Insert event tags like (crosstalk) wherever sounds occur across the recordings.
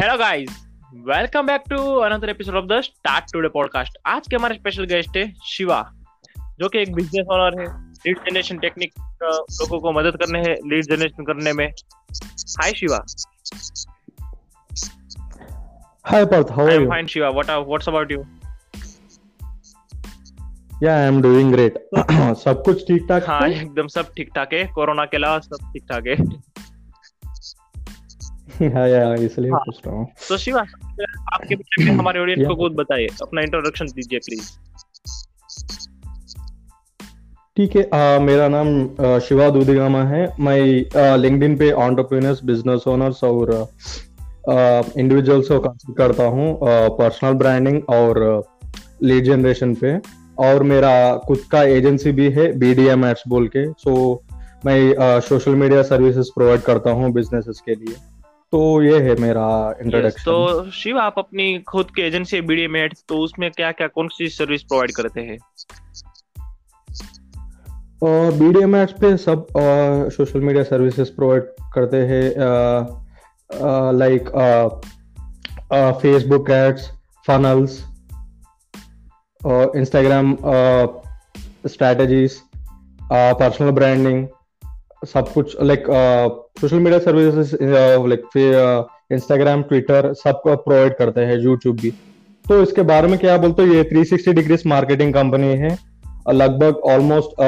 Hello guys welcome back to another episode of the start today podcast आज के हमारे special guest है शिवा जो कि एक बिज़नेस ओनर है लीड जनरेशन टेक्निक लोगों को मदद करने है लीड जनरेशन करने में। Hi Shiva. How I are am you? Fine Shiva. What what's about you Yeah, I am doing great. (clears throat) सब कुछ ठीक ठाक हाँ एकदम सब ठीक ठाक है। कोरोना के अलावा सब ठीक ठाक है। (laughs) हाँ यार इसलिए हाँ। पूछ रहा हूँ। तो शिवा आपके बारे में हमारे ऑडियंस को. खुद बताइए अपना इंट्रोडक्शन दीजिए प्लीज़ ठीक है मेरा नाम शिवा दूधिगामा है। मैं लिंक्डइन पे ऑन्टरप्रीनर्स बिज़नेस ओनर्स और इंडिविजुअल्स को काम करता हूँ पर्सनल ब्रांडिंग और लीड जनरेशन पे। और मेरा खुद का एजेंसी भी है बी डी एम एड्स बोल के। सो मैं सोशल मीडिया सर्विसेज़ प्रोवाइड करता हूँ बिजनेसेस के लिए। तो ये है मेरा Yes, इंट्रोडक्शन तो शिव आप अपनी खुद की एजेंसी बीडीएम एड्स तो उसमें क्या क्या कौन सी सर्विस प्रोवाइड करते हैं? बी डी एम एड्स पे सब सोशल मीडिया सर्विसेज़ प्रोवाइड करते हैं। Like Facebook ads funnels Instagram strategies personal branding सब कुछ like social media services like फिर इंस्टाग्राम ट्विटर सब प्रोवाइड करते हैं यूट्यूब भी। तो इसके बारे में क्या बोलते हो? ये 360 डिग्रीज मार्केटिंग कंपनी है। लगभग ऑलमोस्ट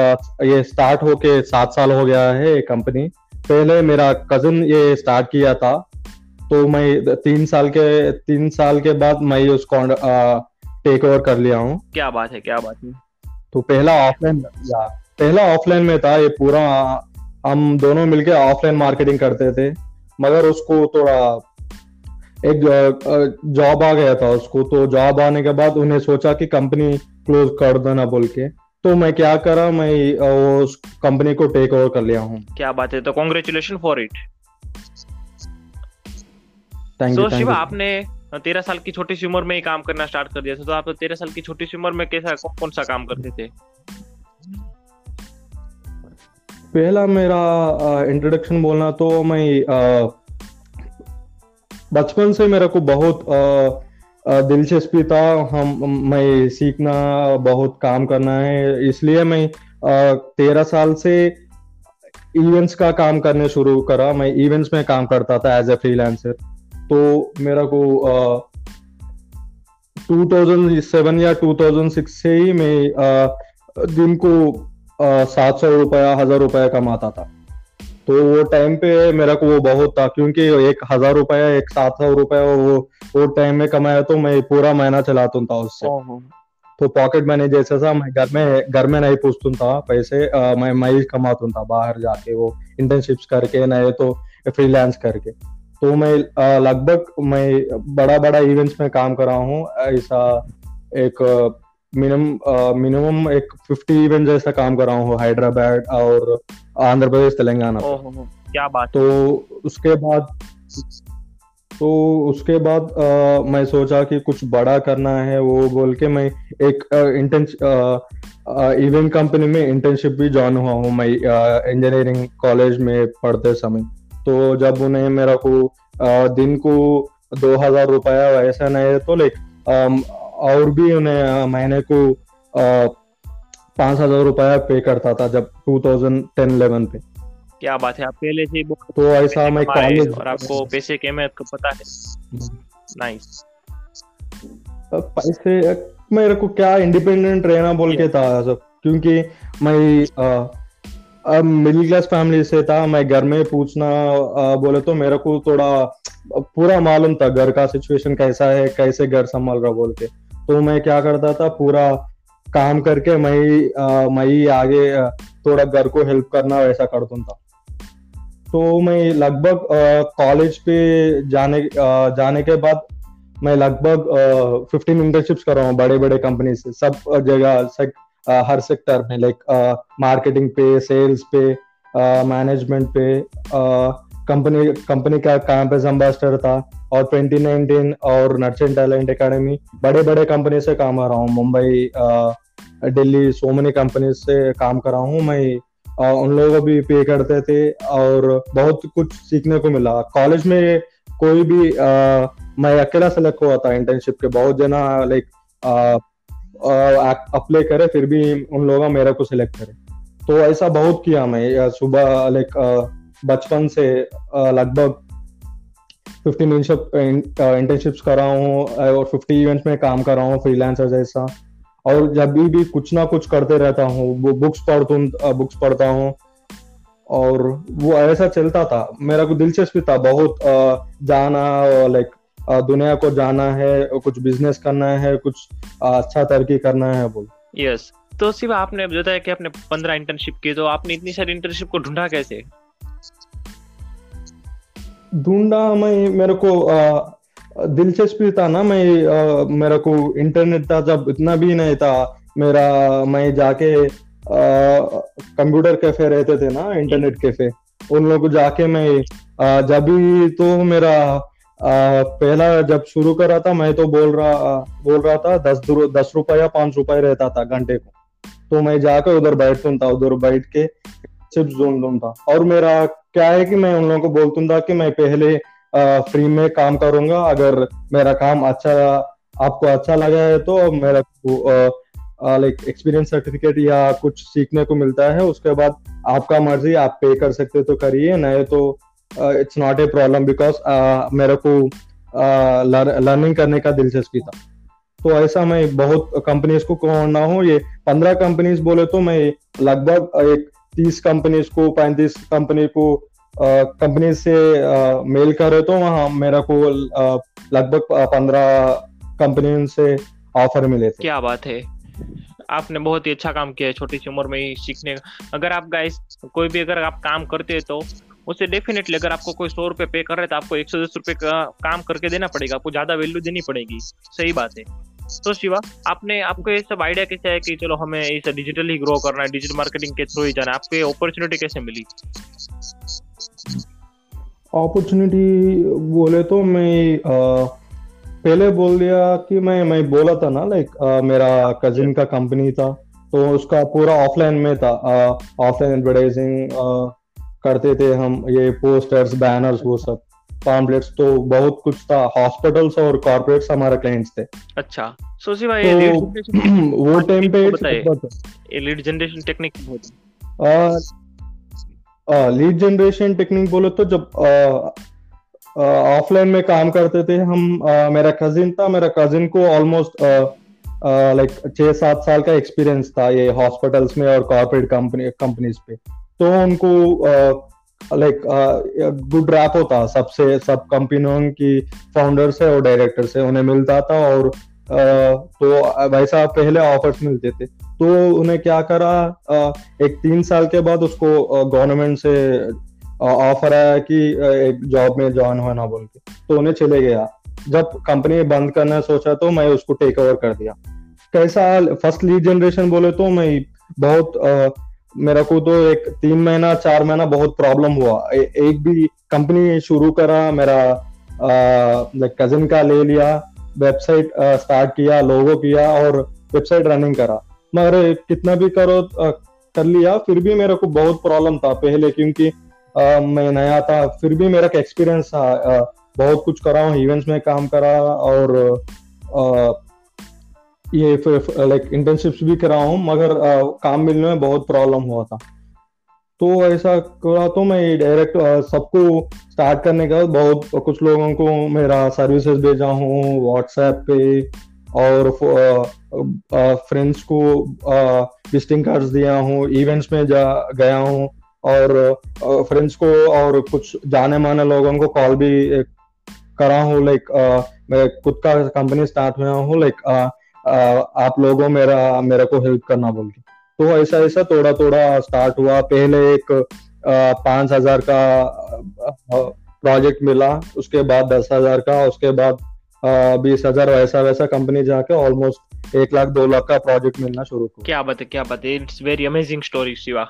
ये स्टार्ट होके सात साल हो गया है ये कंपनी पहले मेरा कज़न ये स्टार्ट किया था। तो मैं तीन साल के तीन साल के बाद मैं उसको टेक ओवर कर लिया हूँ। क्या बात है क्या बात है। तो पहला ऑफलाइन पहला ऑफलाइन में था ये पूरा हम दोनों मिलके ऑफलाइन मार्केटिंग करते थे। मगर उसको थोड़ा एक जॉब आ गया था उसको। तो जॉब आने के बाद उन्हें सोचा कि कंपनी क्लोज कर देना बोल के। तो मैं क्या करा मैं वो उस कंपनी को टेक ओवर कर लिया हूँ। क्या बात है? तो congratulation for it thank so you Shiva आपने तेरह साल की छोटी सी उम्र में ही काम करना स्टार्ट कर दिया था। तो आप तेरह साल की छोटी सी उम्र में कैसा कौन सा काम करते थे? पहला मेरा इंट्रोडक्शन बोलना तो मैं बचपन से मेरे को बहुत दिलचस्पी था। हम मैं सीखना बहुत काम करना है। इसलिए मैं तेरह साल से इवेंट्स का काम करने शुरू करा। मैं इवेंट्स में काम करता था एज ए फ्रीलांसर तो मेरा को अ, 2007 या 2006 से ही मैं दिन को सात सौ रुपया हज़ार रुपया कमाता था। तो वो टाइम पे मेरा को वो बहुत था क्योंकि एक हज़ार रुपया एक सात सौ रुपया वो वो टाइम में कमाया तो मैं पूरा महीना चलाता था उससे। तो पॉकेट मनी जैसे था मैं घर में घर में नहीं पूछता था पैसे अ, मैं मैं ही कमाता था बाहर जाके वो इंटर्नशिप्स करके नहीं तो फ्रीलांस करके। तो मैं लगभग मैं बड़ा बड़ा इवेंट्स में काम कर रहा हूँ ऐसा एक मिनिमम मिनिमम एक 50 इवेंट जैसा काम कर रहा हूँ हैदराबाद और आंध्र प्रदेश तेलंगाना क्या बात तो उसके बाद तो उसके बाद अ, मैं सोचा कि कुछ बड़ा करना है वो बोल के मैं एक इंटर्न इवेंट कंपनी में इंटर्नशिप भी ज्वाइन हुआ हूँ मैं इंजीनियरिंग कॉलेज में पढ़ते समय। तो जब उन्हें मेरा को अ, दिन को दो हज़ार रुपया वैसा नहीं है तो लाइक और भी उन्हें महीने को पाँच हज़ार रुपया पे करता था जब 2010-11 पे। क्या बात है आप पहले से ही तो ऐसा मैं कॉलेज और आपको पैसे की अहमियत को पता है। नाइस पैसे मेरे को क्या इंडिपेंडेंट रहना बोल के था सब क्योंकि मैं अब मिडिल क्लास फैमिली से था मैं घर में पूछना अ, बोले तो मेरे को थोड़ा पूरा मालूम था घर का सिचुएशन कैसा है कैसे घर संभाल रहा बोल के। तो मैं क्या करता था पूरा काम करके मैं मैं आगे थोड़ा घर को हेल्प करना वैसा करता था। तो मैं लगभग कॉलेज पे जाने अ, जाने के बाद मैं लगभग फिफ्टीन इंटर्नशिप्स कर रहा हूँ बड़े बड़े कंपनी से। सब जगह से, अ, हर सेक्टर में लाइक मार्केटिंग पे सेल्स पे मैनेजमेंट पे कंपनी कंपनी का कैंपस एम्बेसडर था। और 2019 और नर्चेंट टैलेंट एकेडमी बड़े बड़े कंपनी से काम कर रहा हूँ। Mumbai Delhi so many company से काम कर रहा हूँ मैं। अ, उन लोगों को भी पे करते थे और बहुत कुछ सीखने को मिला। कॉलेज में कोई भी आ, मैं अकेला सेलेक्ट हुआ था इंटर्नशिप के। बहुत जना लाइक अप्लाई करे फिर भी उन लोगों मेरे को सिलेक्ट करे। तो ऐसा बहुत किया मैं सुबह लाइक बचपन से लगभग फिफ्टीन इंटर्नशिप्स कर रहा हूँ और फिफ्टी इवेंट्स में काम कर रहा हूँ फ्रीलांसर जैसा। और जब भी, भी कुछ ना कुछ करते रहता हूँ बुक्स पढ़ता हूँ बुक्स पढ़ता हूँ। और वो ऐसा चलता था। मेरा को दिलचस्पी था बहुत जाना लाइक दुनिया को जाना है कुछ बिज़नेस करना है कुछ अच्छा तरक्की करना है बोल। Yes yes. तो सिवा आपने बताया कि आपने पंद्रह इंटर्नशिप की तो आपने इतनी सारी इंटर्नशिप को ढूंढा कैसे? ढूंढा मैं मेरे को दिलचस्पी था ना मैं आ, मेरे को इंटरनेट था जब इतना भी नहीं था मेरा मैं जाके कंप्यूटर कैफ़े रहते थे ना इंटरनेट कैफ़े उन लोगों को जाके मैं आ, जब भी तो मेरा आ, पहला जब शुरू करा था मैं तो बोल रहा बोल रहा था दस दस रुपए या पाँच रुपए रहता था घंटे को। तो मैं जाकर उधर बैठता था उधर बैठ के चिप्स ढूंढता था। और मेरा क्या है कि मैं उन लोगों को बोलता था कि मैं पहले फ्री में काम करूँगा। अगर मेरा काम अच्छा आपको अच्छा लगा है तो मेरा लाइक एक्सपीरियंस सर्टिफिकेट या कुछ सीखने को मिलता है, उसके बाद आपका मर्ज़ी, आप पे कर सकते तो करिए। नहीं तो it's not a problem because मेरे को लर्निंग करने का दिलचस्पी था। तो ऐसा मैं बहुत कंपनीज़ को ना हूँ, ये पंद्रह कंपनीज़ बोले तो मैं लगभग एक तीस कंपनीज़ को, पैंतीस कंपनी को कंपनी से मेल करे तो वहाँ मेरा को लगभग पंद्रह कंपनी से ऑफ़र मिले थे। क्या बात है। आपने बहुत ही अच्छा काम किया है छोटी सी उम्र में ही सीखने का। अगर आप गाइस कोई भी अगर आप काम करते हैं तो उसे डेफिनेटली अगर आपको कोई सौ रुपए पे कर रहे तो आपको एक सौ दस रुपए का काम करके देना पड़ेगा। आपको ज़्यादा वैल्यू देनी पड़ेगी। सही बात है। तो शिवा आपने आपको ये सब आइडिया कैसे है कि चलो हमें इसे डिजिटली ग्रो करना है डिजिटल मार्केटिंग के थ्रू ही जाना है? आपको ये अपॉर्चुनिटी कैसे मिली? अपॉर्चुनिटी बोले तो मैं आ, पहले बोल दिया कि मैं मैं बोला था ना लाइक मेरा कजिन का कंपनी था तो उसका पूरा ऑफलाइन में था ऑफलाइन एडवर्टाइजिंग करते थे हम ये पोस्टर्स बैनर्स वो सब। पॉम्पलेट्स तो बहुत कुछ था। हॉस्पिटल्स और कॉर्पोरेट्स हमारे क्लाइंट्स थे। अच्छा। सो सी भाई तो, (clears throat) वो टाइम पे lead generation technique lead generation technique बोले तो जब ऑफलाइन में काम करते थे हम आ, मेरा कजिन था मेरा कजिन को ऑलमोस्ट लाइक छह सात साल का एक्सपीरियंस था ये हॉस्पिटल्स में और कॉर्पोरेट कंपनी कंपनीज़ पे। तो उनको लाइक गुड रैप होता सबसे सब कंपनियों की फाउंडर्स है और डायरेक्टर से उन्हें मिलता था और uh, तो वैसा पहले ऑफर्स मिलते थे। तो उन्हें क्या करा uh, एक तीन साल के बाद उसको गवर्नमेंट uh, से ऑफ़र आया कि एक जॉब में ज्वाइन होना बोल के। तो उन्हें चले गया। जब कंपनी बंद करना सोचा तो मैं उसको टेक ओवर कर दिया। कैसा फ़र्स्ट लीड जनरेशन बोले तो मैं बहुत मेरा को तो एक तीन महीना चार महीना बहुत प्रॉब्लम हुआ। ए, एक भी कंपनी शुरू करा मेरा लाइक कजिन का ले लिया वेबसाइट स्टार्ट किया लोगो किया और वेबसाइट रनिंग करा। मगर कितना भी करो आ, कर लिया फिर भी मेरे को बहुत प्रॉब्लम था पहले क्योंकि आ, मैं नया था फिर भी मेरा एक्सपीरियंस था आ, बहुत कुछ करा हूँ इवेंट्स में काम करा और ये लाइक इंटर्नशिप्स भी करा हूँ मगर आ, काम मिलने में बहुत प्रॉब्लम हुआ था। तो ऐसा करा तो मैं डायरेक्ट सबको स्टार्ट करने का बहुत कुछ लोगों को मेरा सर्विसेज़ भेजा हूँ व्हाट्सएप पे और फ्रेंड्स को विजिटिंग कार्ड्स दिया हूँ इवेंट्स में जा गया हूँ और फ्रेंड्स को और कुछ जाने माने लोगों को कॉल भी करा हूँ लाइक मैं खुद का कंपनी स्टार्ट हुआ हूँ लाइक आप लोगों मेरा मेरे को हेल्प करना बोल के तो ऐसा ऐसा थोड़ा थोड़ा स्टार्ट हुआ। पहले एक पाँच हज़ार का प्रोजेक्ट मिला। उसके बाद दस हज़ार का उसके बाद बीस हज़ार वैसा वैसा कंपनी जाके ऑलमोस्ट एक लाख दो लाख का प्रोजेक्ट मिलना शुरू हुआ। क्या बात है क्या बात है। It's very amazing story Shiva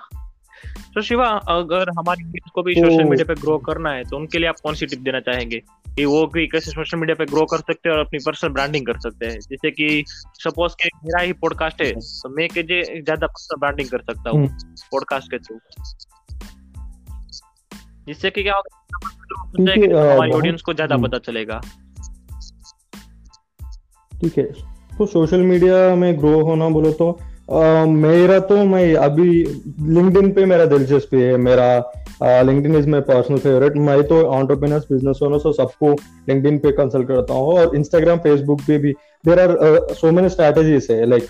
तो शिवा अगर हमारी को भी सोशल मीडिया पे ग्रो करना है तो उनके लिए आप कौन सी टिप देना चाहेंगे? कि वो भी कैसे सोशल मीडिया पे ग्रो कर सकते हैं और अपनी पर्सनल ब्रांडिंग कर सकते हैं। जैसे कि सपोज़ के मेरा ही पॉडकास्ट है तो मैं के जे ज़्यादा पर्सनल ब्रांडिंग कर सकता हूँ पॉडकास्ट के थ्रू जिससे कि क्या होगा हमारी ऑडियंस को ज़्यादा पता चलेगा। ठीक है तो सोशल मीडिया में ग्रो होना बोलो तो आ, मेरा तो मैं अभी लिंक्डइन पे मेरा दिलचस्पी है मेरा LinkedIn is my personal favourite मैं तो ऑन्टरप्रीनर्स बिज़नेस ओनर सो सबको लिंक्डइन पे कंसल्ट करता हूँ और इंस्टाग्राम फेसबुक पे भी। There are so many strategies है लाइक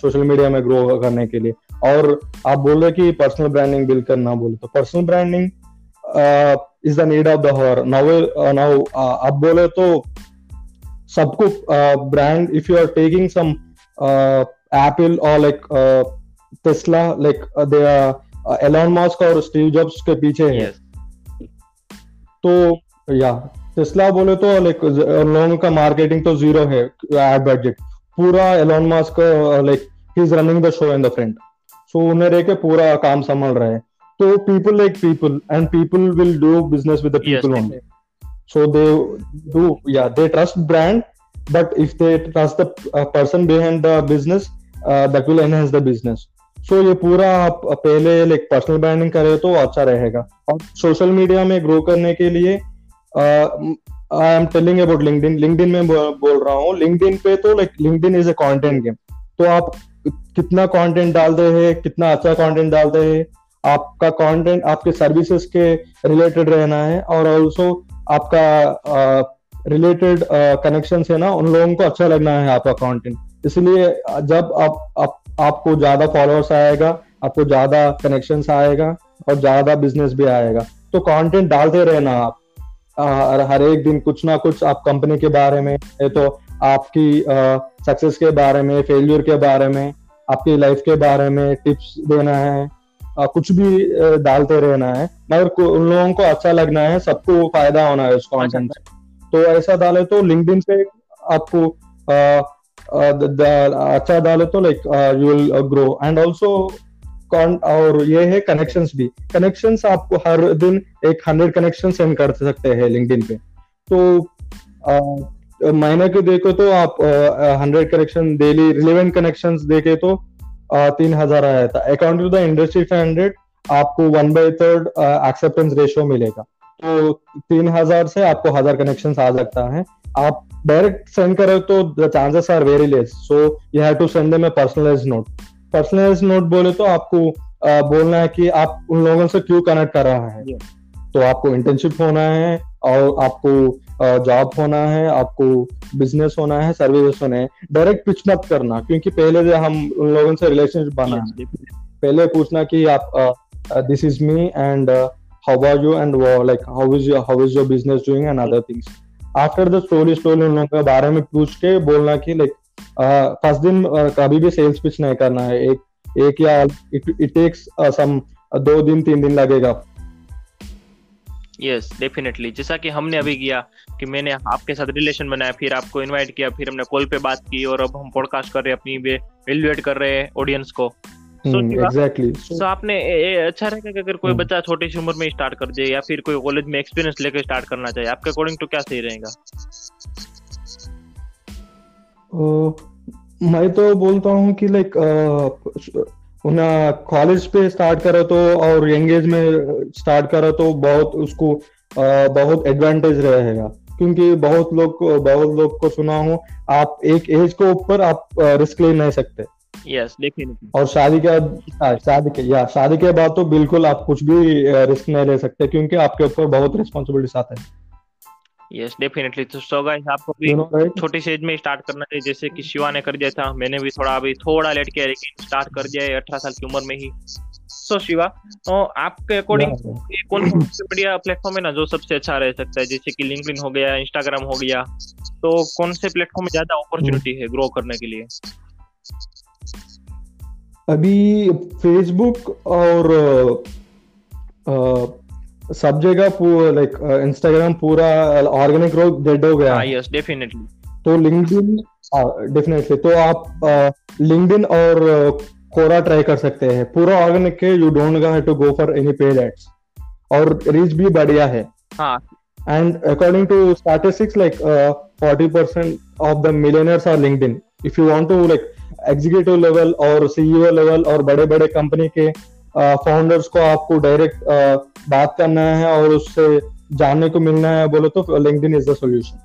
सोशल मीडिया में ग्रो करने के लिए। और आप बोल रहे कि पर्सनल ब्रांडिंग बिल्ड करना, बोले तो personal branding is the need of the hour now now आप बोले तो सबको brand if you are taking some Apple और like Tesla like they are Elon Musk और स्टीव जॉब्स के पीछे है। तो या टेस्ला बोले तो लाइक लोगों का मार्केटिंग तो ज़ीरो है एड बजट पूरा Elon Musk like he is running the show in the front so उन्हें रह के पूरा काम संभाल रहे हैं। तो people like people and people will do business with the people only so they do yeah they trust brand but if they trust the uh, person behind the business uh, that will enhance the business so ये पूरा आप पहले like personal branding करें तो अच्छा रहेगा। और social media में ग्रो करने के लिए I am telling about LinkedIn LinkedIn में बोल रहा हूँ। लिंक्डइन पे तो like LinkedIn is a content game तो आप कितना कंटेंट डालते हैं कितना अच्छा कंटेंट डालते हैं आपका कंटेंट आपके सर्विसेज़ के रिलेटेड रहना है और ऑल्सो आपका रिलेटेड कनेक्शन है ना उन लोगों को अच्छा लगना है आपका कंटेंट इसलिए जब आप, आप आपको ज़्यादा फॉलोअर्स आएगा आपको ज़्यादा कनेक्शन आएगा और ज़्यादा बिज़नेस भी आएगा। तो कंटेंट डालते रहना आप। हर एक दिन कुछ ना कुछ आप कंपनी के बारे में तो आपकी सक्सेस के बारे में फेलियर के बारे में आपकी लाइफ के बारे में टिप्स देना है आ, कुछ भी डालते रहना है। मगर उन लोगों को अच्छा लगना है सबको फ़ायदा होना है उस कंटेंट से। तो ऐसा डाले तो लिंक्डइन पे आपको अच्छा डाले तो like you will grow and also और ये है कनेक्शंस भी. कनेक्शंस आपको हर दिन एक हंड्रेड कनेक्शन सेंड कर सकते हैं लिंक्डइन पे. तो महीने के देखो तो आप hundred connection daily relevant connection देखे तो तीन हज़ार आया था. According to the industry hundred आपको one by third acceptance ratio मिलेगा. तो तीन हज़ार से आपको हज़ार कनेक्शन आ सकता है. आप डायरेक्ट सेंड करो तो the chances are very less so you have to send them a personalise note personalise note बोले तो आपको आ, बोलना है कि आप उन लोगों से क्यों कनेक्ट कर रहा है? Yeah. तो आपको इंटर्नशिप होना है और आपको जॉब होना है आपको बिज़नेस होना है सर्विस होना है। डायरेक्ट पिच मत करना क्योंकि पहले से हम उन लोगों से रिलेशनशिप बना है। पहले पूछना कि आप this is me and how are you and like how is your how is your business doing and other things after the story story उन लोगों के बारे में पूछ के बोलना कि लाइक फ़र्स्ट दिन कभी भी सेल्स पिच नहीं करना है। एक एक या इट टेक्स सम दो दिन, तीन दिन लगेगा। यस डेफिनेटली जैसा कि हमने अभी किया कि मैंने आपके साथ रिलेशन बनाया, फिर आपको इनवाइट किया, फिर हमने कॉल पे बात की और अब हम पॉडकास्ट कर रहे हैं, अपनी वैल्यूएट कर रहे हैं ऑडियंस को। एग्जैक्टली so, आपने ए, अच्छा रहेगा कि अगर कोई hmm. बच्चा छोटी सी उम्र में स्टार्ट कर दे या फिर कोई कॉलेज में एक्सपीरियंस लेकर स्टार्ट करना चाहिए आपके अकॉर्डिंग तो क्या सही रहेगा? मैं तो बोलता हूँ कि लाइक कॉलेज पे स्टार्ट करो तो और यंग एज में स्टार्ट करो तो बहुत उसको बहुत एडवांटेज रहेगा। क्योंकि बहुत लोग बहुत लोग को सुना हूँ आप एक एज को ऊपर आप रिस्क ले नहीं सकते। यस और शादी के बाद शादी के या शादी के बाद तो बिल्कुल आप कुछ भी रिस्क नहीं ले सकते क्योंकि आपके ऊपर बहुत रिस्पॉन्सिबिलिटीज आते हैं। यस डेफिनेटली तो सो गाइस आपको भी छोटी सी एज में स्टार्ट करना चाहिए। जैसे कि शिवा ने कर दिया था मैंने भी थोड़ा अभी थोड़ा लेट किया लेकिन स्टार्ट कर दिया है अठारह साल की उम्र में ही। सो शिवा तो आपके अकॉर्डिंग कौन सा मीडिया प्लेटफॉर्म है ना जो सबसे अच्छा रह सकता है? जैसे कि लिंक्डइन हो गया इंस्टाग्राम हो गया। तो कौन से प्लेटफॉर्म में ज़्यादा अपॉर्चुनिटी है ग्रो करने के लिए? अभी फेसबुक और सब जगह लाइक इंस्टाग्राम पूरा ऑर्गेनिक ग्रोथ डेड हो गया। यस डेफिनेटली तो लिंक्डइन डेफिनेटली तो आप लिंक्डइन और कोरा ट्राई कर सकते हैं। पूरा ऑर्गेनिक है you don't have to go for any paid ads और रीच भी बढ़िया है। हाँ। And according to statistics like forty percent of the millionaires are LinkedIn if you want to like executive level और सीईओ लेवल और बड़े बड़े company के फाउंडर्स को आपको डायरेक्ट बात करना है और उससे जानने को मिलना है, बोलो तो LinkedIn is the solution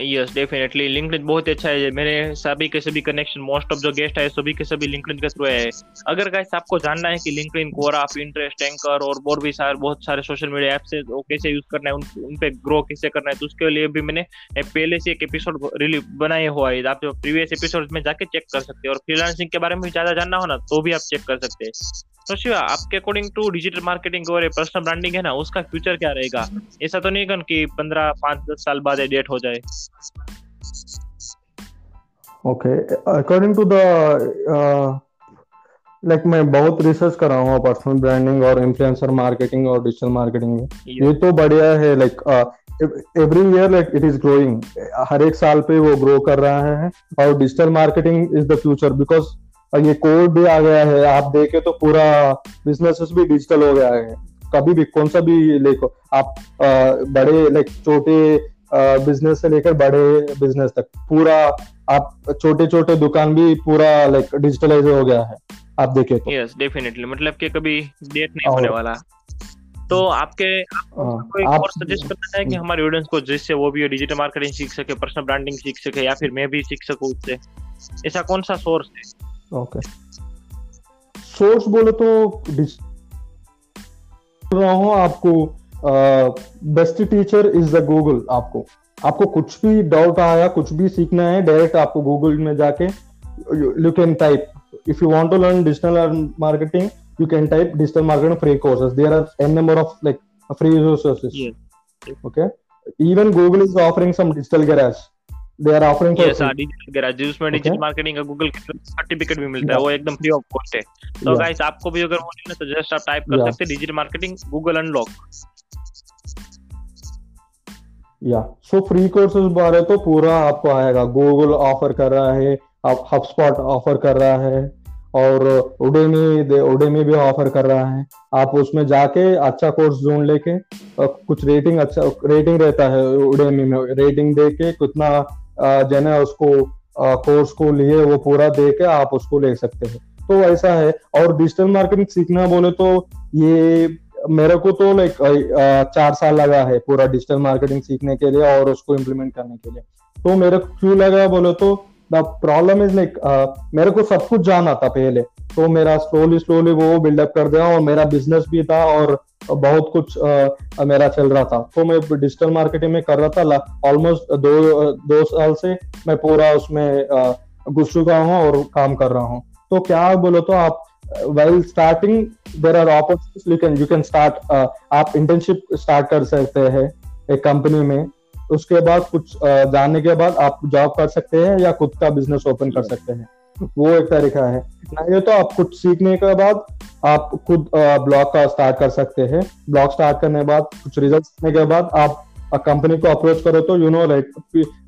yes definitely LinkedIn बहुत अच्छा है। मेरे सभी के सभी कनेक्शन मोस्ट ऑफ़ जो गेस्ट है सभी के सभी लिंक्डइन के थ्रू है। अगर गाइस आपको जानना है कि लिंक्डइन कोरा इंटरेस्ट एंकर और और भी सारे बहुत सारे सोशल मीडिया ऐप्स है वो कैसे यूज़ करना है उन, उन पे ग्रो कैसे करना है तो उसके लिए भी मैंने पहले से एक एपिसोड रिलीज़ बनाए हुआ है। आप जो प्रीवियस एपिसोड में जाके चेक कर सकते हैं। और फ्रीलांसिंग के बारे में ज़्यादा जानना हो ना तो भी आप चेक कर सकते हैं। तो शिवा आपके अकॉर्डिंग टू डिजिटल मार्केटिंग और पर्सनल ब्रांडिंग है ना उसका फ्यूचर क्या रहेगा? ऐसा तो नहीं कि पंद्रह पाँच दस साल बाद डेट हो जाए। Okay according to the like मैं बहुत रिसर्च कर रहा हूँ पर्सनल ब्रांडिंग और इन्फ्लुएंसर मार्केटिंग और डिजिटल मार्केटिंग में। ये तो बढ़िया है like every year like it is growing हर एक साल पे वो ग्रो कर रहा है और digital marketing is the future because ये कोड भी आ गया है। आप देखे तो पूरा बिज़नेस भी डिजिटल हो गया है। कभी भी कौन सा भी लेको आप आ, बड़े लाइक छोटे बिज़नेस से लेकर बड़े बिज़नेस तक। पूरा आप छोटे छोटे दुकान भी पूरा लाइक डिजिटलाइज हो गया है। आप देखे तो। यस डेफिनेटली मतलब कि कभी डेट नहीं होने वाला। तो आपके कोई आप, और सजेस्ट करना चाहेंगे कि हमारे ऑडियंस को जिससे वो भी डिजिटल मार्केटिंग सीख सके पर्सनल ब्रांडिंग सीख सके या फिर मैं भी सीख सकूँ उससे? ऐसा कौन सा सोर्स है? ओके सोर्स बोले तो रहा हूँ आपको। Best teacher is the Google आपको। आपको कुछ भी डाउट आया कुछ भी सीखना है डायरेक्ट आपको गूगल में जाके you can type if you want to learn digital marketing you can type digital marketing free courses. There are n number of like free resources yes. okay? Even google is offering some digital garage they are offering yes digital garage digital marketing का Google का certificate भी मिलता है वो एकदम free of cost है। तो guys आपको भी अगर वो लेना तो जस्ट आप टाइप कर सकते हैं डिजिटल मार्केटिंग गूगल अनलॉक या सो फ्री कोर्सेज बारे तो पूरा आपको आएगा। गूगल ऑफ़र कर रहा है, आप हबस्पॉट ऑफ़र कर रहा है, और उडेमी उडेमी भी ऑफ़र कर रहा है। आप उसमें जाके अच्छा कोर्स ढूंढ लेके कुछ रेटिंग अच्छा रेटिंग रहता है उडेमी में। रेटिंग दे के कितना जने उसको कोर्स को लिए, वो पूरा दे के आप उसको ले सकते हैं। तो ऐसा है। और डिजिटल मार्केटिंग सीखना बोले तो ये मेरे को तो लाइक चार साल लगा है पूरा डिजिटल मार्केटिंग सीखने के लिए और उसको इम्प्लीमेंट करने के लिए। तो मेरे को क्यों लगा बोले तो द प्रॉब्लम इज़ लाइक मेरे को सब कुछ जाना था पहले। तो मेरा स्लोली स्लोली वो बिल्डअप कर दिया और मेरा बिज़नेस भी था और बहुत कुछ uh, मेरा चल रहा था। तो मैं डिजिटल मार्केटिंग में कर रहा था ऑलमोस्ट दो दो साल से मैं पूरा उसमें uh, घुस चुका हूँ और काम कर रहा हूँ। तो क्या बोलो तो आप well starting there are opportunities you can you can start आप इंटर्नशिप स्टार्ट कर सकते हैं एक कंपनी में। उसके बाद कुछ जानने के बाद आप जॉब कर सकते हैं या खुद का बिज़नेस ओपन कर सकते हैं। वो एक तरीका है। नहीं तो आप कुछ सीखने के बाद आप खुद ब्लॉग का स्टार्ट कर सकते हैं। ब्लॉग स्टार्ट करने के बाद, कुछ रिज़ल्ट आने के बाद आप कंपनी को अप्रोच करो तो you know like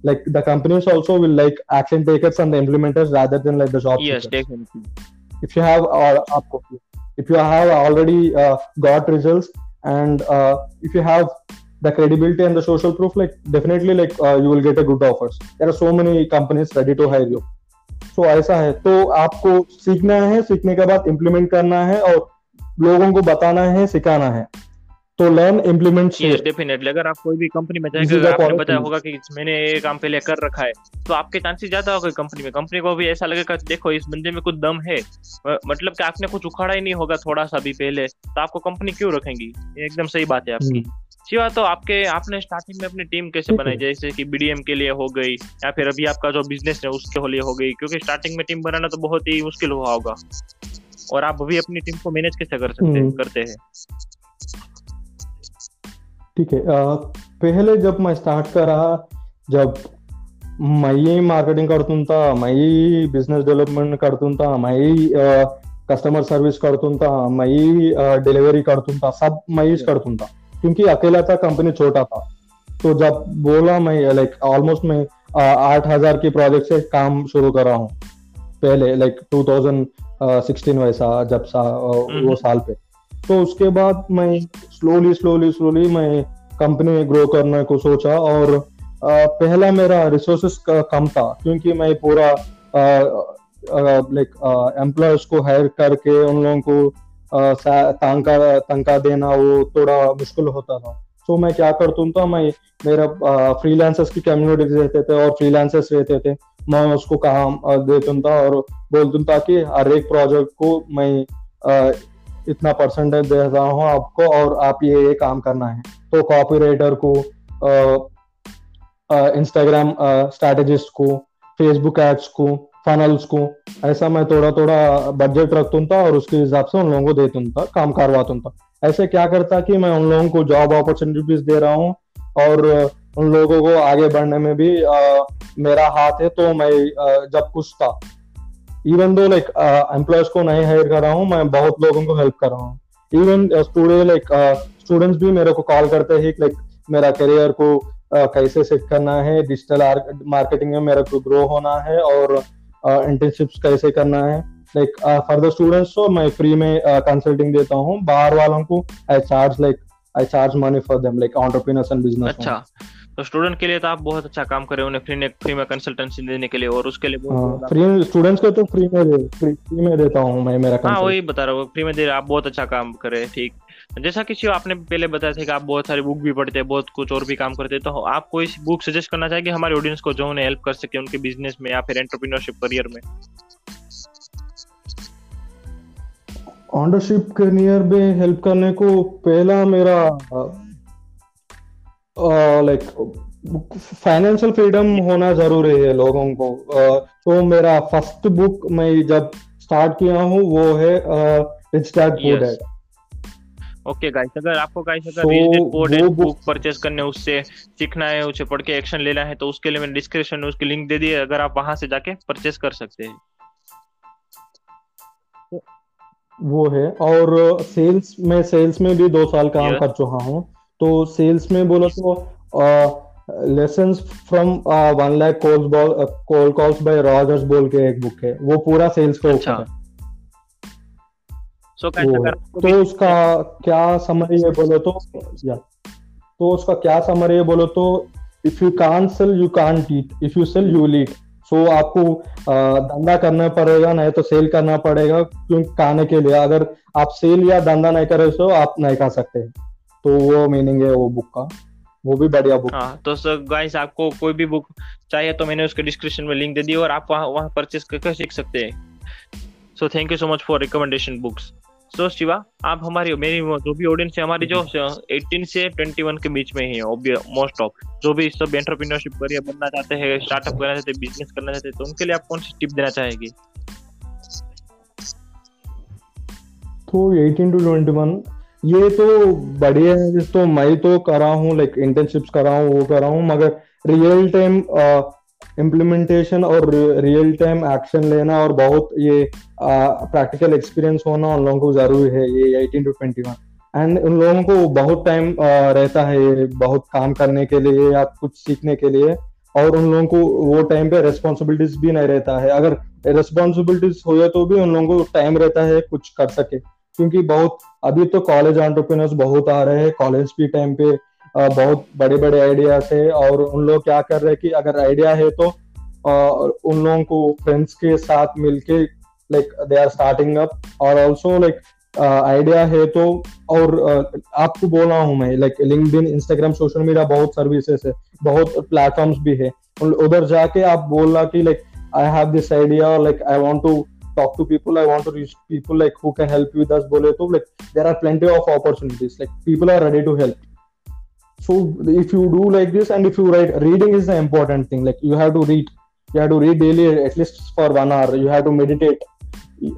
like the companies also will like action takers and the implementers rather than like the job yes definitely if you have uh, if you have already uh, got results and uh, if you have the credibility and the social proof like definitely like uh, you will get a good offers there are so many companies ready to hire you so ऐसा है तो आपको सीखना है सीखने के बाद implement करना है और लोगों को बताना है सिखाना है तो लर्न इम्प्लीमेंट यस डेफिनेटली अगर आप कोई भी कंपनी में जाएँगे आपने बताया होगा कि मैंने ये काम पहले कर रखा है तो आपके चांसेस ज़्यादा होगा कंपनी में। कंपनी को भी ऐसा लगेगा देखो इस बंदे में कुछ दम है। मतलब कि आपने कुछ उखाड़ा ही नहीं होगा थोड़ा सा भी पहले तो आपको कंपनी क्यों रखेंगी? एकदम सही बात है आपकी। हम्म। शिवा तो आपके आपने स्टार्टिंग में अपनी टीम कैसे बनाई? जैसे कि बीडीएम के लिए हो गई या फिर अभी आपका जो बिज़नेस है उसके लिए हो गई क्योंकि स्टार्टिंग में टीम बनाना तो बहुत ही मुश्किल हुआ होगा। और आप अभी अपनी टीम को मैनेज कैसे कर सकते हम्म। करते हैं? ठीक है पहले जब मैं स्टार्ट करा जब मैं मार्केटिंग करता मैं ही बिज़नेस डेवलपमेंट करता मैं ही कस्टमर सर्विस करता मैं ही डिलीवरी करता सब मैं करता क्योंकि अकेला था कंपनी छोटा था। तो जब बोला मैं लाइक ऑलमोस्ट मैं आठ हज़ार की प्रोजेक्ट से काम शुरू कर रहा हूँ। पहले लाइक टू थाउज़ेंड सिक्सटीन वैसा जब सा वो साल पे। तो उसके बाद मैं स्लोली स्लोली स्लोली मैं कंपनी ग्रो करने को सोचा और पहला मेरा रिसोर्सेस कम था, क्योंकि मैं पूरा लाइक एम्प्लॉयज़ को हायर करके उन लोगों को तंका तंका देना वो थोड़ा मुश्किल होता था। तो मैं क्या करता तो मैं मेरा फ्रीलांसर्स की कम्युनिटी रहते थे और फ्रीलांसर्स रहते थे। मैं उसको काम देता था और बोलता था कि हर एक प्रोजेक्ट को मैं इतना परसेंटेज दे रहा हूँ आपको और आप ये ये काम करना है। तो कॉपी राइटर को इंस्टाग्राम स्ट्रैटेजिस्ट को फेसबुक एड्स को फनल्स को ऐसा मैं थोड़ा थोड़ा बजट रखता और उसके हिसाब से उन लोगों को देता काम करवाता ऐसे क्या करता कि मैं उन लोगों को जॉब अपॉर्चुनिटीज़ दे रहा हूँ और उन लोगों को आगे बढ़ने में भी आ, मेरा हाथ है तो मैं आ, जब कुछ था इवन दो लाइक एम्प्लॉयज़ को नहीं हायर कर रहा हूँ मैं बहुत लोगों को हेल्प कर रहा हूँ। इवन स्टूडेंट लाइक स्टूडेंट्स भी मेरे को कॉल करते हैं लाइक मेरा करियर को uh, कैसे सेट करना है डिजिटल मार्केटिंग में मेरे को ग्रो होना है और इंटर्नशिप्स uh, कैसे करना है। लाइक फॉर द स्टूडेंट्स तो मैं फ्री में कंसल्टिंग uh, देता हूँ। बाहर वालों को I charge like I charge money for them like entrepreneurs and business अच्छा। तो स्टूडेंट के लिए तो आप बहुत अच्छा काम कर रहे हो उन्हें फ्री में फ्री में कंसल्टेंसी देने के लिए और उसके लिए बहुत फ्री स्टूडेंट्स को तो फ्री में दे फ्री, फ्री में देता हूँ मैं मेरा हाँ वही बता रहा हूँ फ्री में दे रहे आप बहुत अच्छा काम कर रहे हैं ठीक। जैसा कि आपने पहले बताया था कि आप बहुत सारी बुक भी पढ़ते हैं बहुत कुछ और भी काम करते हैं तो आप कोई बुक सजेस्ट करना चाहेंगे हमारे ऑडियंस को जो उन्हें हेल्प कर सके उनके बिज़नेस में या फिर एंटरप्रीनरशिप करियर में। ऑनरशिप करियर में हेल्प करने को पहला मेरा लाइक फाइनेंशियल फ्रीडम होना ज़रूरी है लोगों को। uh, तो मेरा फ़र्स्ट बुक मैं जब स्टार्ट किया हूँ वो है rich dad poor dad okay guys अगर आपको गाइस अगर rich dad poor dad book purchase करने उससे सीखना है उसे पढ़ के एक्शन लेना है तो उसके लिए मैंने डिस्क्रिप्शन में उसकी लिंक दे दी है अगर आप वहाँ से जाके परचेज कर सकते हैं। वो है और सेल्स में सेल्स में भी दो साल काम कर चुका हूँ। तो सेल्स में बोलो तो lessons from one lakh calls call calls by Rogers बोल के एक बुक है। वो पूरा सेल्स का ऊपर है। So, तो उसका क्या समरी है बोलो तो? या। तो उसका क्या समरी है बोलो तो? If you can't sell you can't eat if you sell you lead so आपको धंधा करना पड़ेगा नहीं तो सेल करना पड़ेगा क्योंकि खाने के लिए। अगर आप सेल या धंधा नहीं करे तो आप नहीं खा सकते। तो वो मीनिंग है वो बुक का। वो भी बढ़िया बुक हाँ तो सर गाइस आपको कोई भी बुक चाहिए तो मैंने उसके डिस्क्रिप्शन में लिंक दे दी और आप वहाँ वहाँ परचेस करके सीख सकते हैं। So thank you so much for recommendation books so Shiva आप हमारी मेरी जो भी ऑडियंस है हमारी जो 18 से 21 के बीच में ही है मोस्ट ऑफ़ जो भी सब एंटरप्रेन्योरशिप करियर बनना चाहते हैं स्टार्टअप करना चाहते हैं बिज़नेस करना चाहते हैं तो उनके लिए आप कौन सी टिप देना चाहेंगे? तो 18 टू 21 ये तो बढ़िया है तो मैं तो कर रहा हूँ लाइक इंटर्नशिप्स कर रहा हूँ, वो कर रहा हूँ, मगर रियल टाइम इम्प्लीमेंटेशन और रियल टाइम एक्शन लेना और बहुत ये प्रैक्टिकल एक्सपीरियंस होना उन लोगों को ज़रूरी है, ये eighteen to twenty one and उन लोगों को बहुत टाइम रहता है ये बहुत काम करने के लिए या कुछ सीखने के लिए, और उन लोगों को वो टाइम पे रेस्पॉन्सिबिलिटीज भी नहीं रहता है। अगर रेस्पॉन्सिबिलिटीज हो तो भी उन लोगों को टाइम रहता है कुछ कर सके। क्योंकि बहुत अभी तो कॉलेज एंटरप्रेन्योर्स बहुत आ रहे हैं कॉलेज के टाइम पे बहुत बड़े बड़े आइडियाज़ है और उन लोग क्या कर रहे हैं कि अगर आइडिया है तो उन लोगों को फ्रेंड्स के साथ मिलके like they are starting up और ऑल्सो लाइक आइडिया है तो और uh, आपको बोल रहा हूँ मैं like link Instagram social media बहुत सर्विसेज़ है बहुत प्लेटफॉर्म्स भी है। उधर जाके आप बोल रहा कि like I have this idea like I want to talk to people i want to reach people like who can help you with us bole like there are plenty of opportunities like people are ready to help. So if you do like this and if you write reading is the important thing like you have to read you have to read daily at least for one hour you have to meditate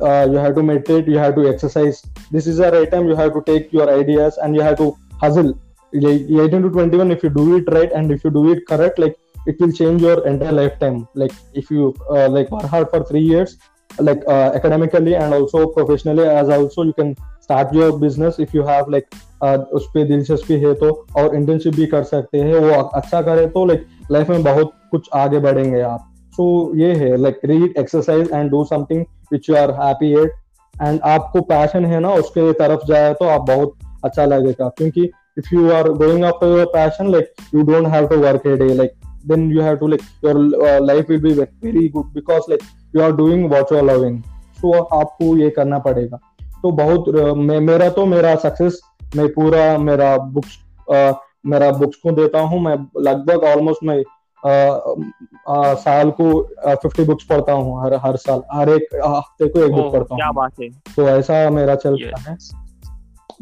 uh, you have to meditate you have to exercise. This is the right time you have to take your ideas and you have to hustle. 18 to 21 if you do it right and if you do it correct like it will change your entire lifetime. Like if you uh, like work hard for three years like uh, academically and also professionally as also you can start your business if you have like uh, उस पर दिलचस्पी है तो और internship भी कर सकते हैं। वो अच्छा करे तो लाइक लाइफ में बहुत कुछ आगे बढ़ेंगे आप। सो so, ये है like read exercise and do something which you are happy at and आपको पैशन है ना उसके तरफ़ जाए तो आप बहुत अच्छा लगेगा। क्योंकि if you are going after your passion like you don't have to work a day like then you have to like your uh, life will be very good because like you are doing what you are loving. So आपको ये करना पड़ेगा। तो बहुत uh, मे, मेरा तो मेरा success मैं पूरा मेरा बुक्स मेरा बुक्स को देता हूँ। मैं लगभग ऑलमोस्ट मैं आ, आ, साल को फिफ्टी बुक्स पढ़ता हूँ हर हर साल। हर एक हफ़्ते को एक बुक पढ़ता हूँ। है। तो ऐसा मेरा चलता है।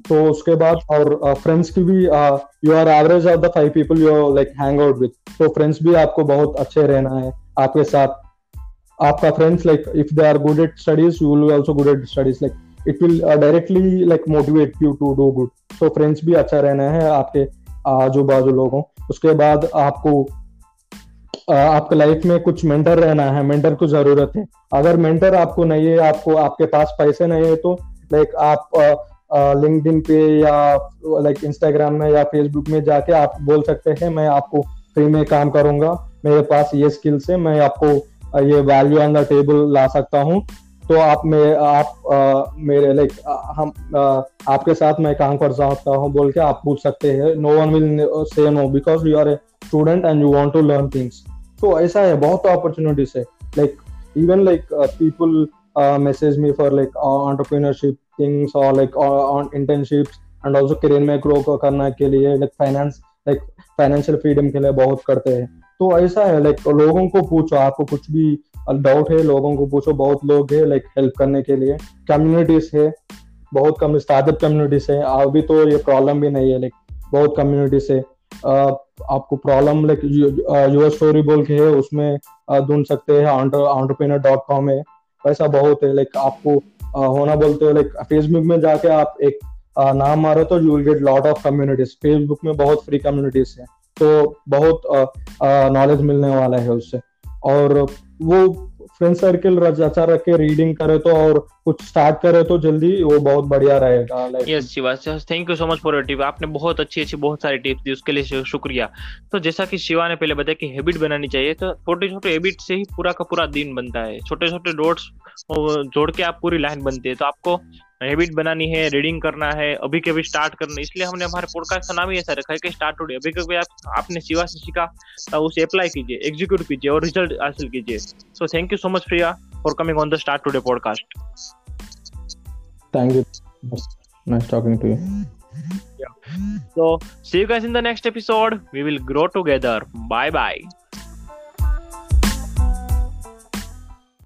तो उसके बाद और फ्रेंड्स की भी you are average of the five people you like hang out with तो फ्रेंड्स भी आपको बहुत अच्छे रहना है, आपके साथ। आपका friends like if they are good at studies you will also good at studies like it will directly like motivate you to do good तो फ्रेंड्स भी अच्छा रहना है आपके आजू बाजू लोगों। उसके बाद आपको आपके लाइफ में कुछ मेंटर रहना है मेंटर को ज़रूरत है। अगर मेंटर आपको नहीं है, आपको, आपके पास पैसे नहीं है तो लाइक आप लिंक्डइन पे या लाइक इंस्टाग्राम में या फेसबुक में जाके आप बोल सकते हैं मैं आपको फ्री में काम करूँगा। मेरे पास ये स्किल्स है मैं आपको ये वैल्यू ऑन द टेबल ला सकता हूँ। तो आप में आप आ, मेरे लाइक हम आ, आपके साथ मैं काम कर सकता हूँ बोल के आप पूछ सकते हैं। No one will say no because you are a student and you want to learn things तो ऐसा है बहुत अपॉर्चुनिटीज़ है। Like even like people message me for like entrepreneurship things और like on internships and also career में grow करने के लिए like finance like financial freedom के लिए बहुत करते हैं। तो ऐसा है लाइक लोगों को पूछो, आपको कुछ भी डाउट है, लोगों को पूछो, बहुत लोग है लाइक हेल्प करने के लिए। कम्युनिटीज है, बहुत कम स्टार्टअप कम्युनिटीज है, अभी तो ये प्रॉब्लम भी नहीं है लाइक बहुत कम्युनिटीज है। आपको प्रॉब्लम लाइक यूएस स्टोरी बोल के है उसमें ढूंढ सकते हैं ऑन्टरप्रेनर डॉट कॉम है। वैसा बहुत है लाइक आपको होना बोलते हो लाइक फेसबुक में जाके आप एक नाम मारो तो you will get lot of communities Facebook में बहुत फ्री कम्युनिटीज है तो बहुत नॉलेज मिलने वाला है उससे। और वो फ्रेंड सर्किल अच्छा रख के रीडिंग करे तो और कुछ स्टार्ट करे तो जल्दी वो बहुत बढ़िया रहेगा yes Shiva thank you so much for your tip आपने बहुत अच्छी अच्छी, बहुत सारी टिप्स दी, उसके लिए शुक्रिया। तो जैसा कि शिवा ने पहले बताया कि हैबिट बनानी चाहिए तो छोटे छोटे हैबिट से ही पूरा का पूरा दिन बनता है। छोटे छोटे डॉट्स जोड़ के आप पूरी लाइन बनती है। तो आपको हैबिट बनानी है रीडिंग करना है अभी के अभी स्टार्ट करना इसलिए हमने हमारे पॉडकास्ट का नाम ही ऐसा रखा है कि स्टार्ट टुडे अभी कभी आप आपने शिवा से सीखा तो उसे अप्लाई कीजिए एग्जीक्यूट कीजिए और रिज़ल्ट हासिल कीजिए। So thank you so much Priya for coming on the start today podcast thank you nice talking to you So, see you guys in the next episode. We will grow together. Bye bye.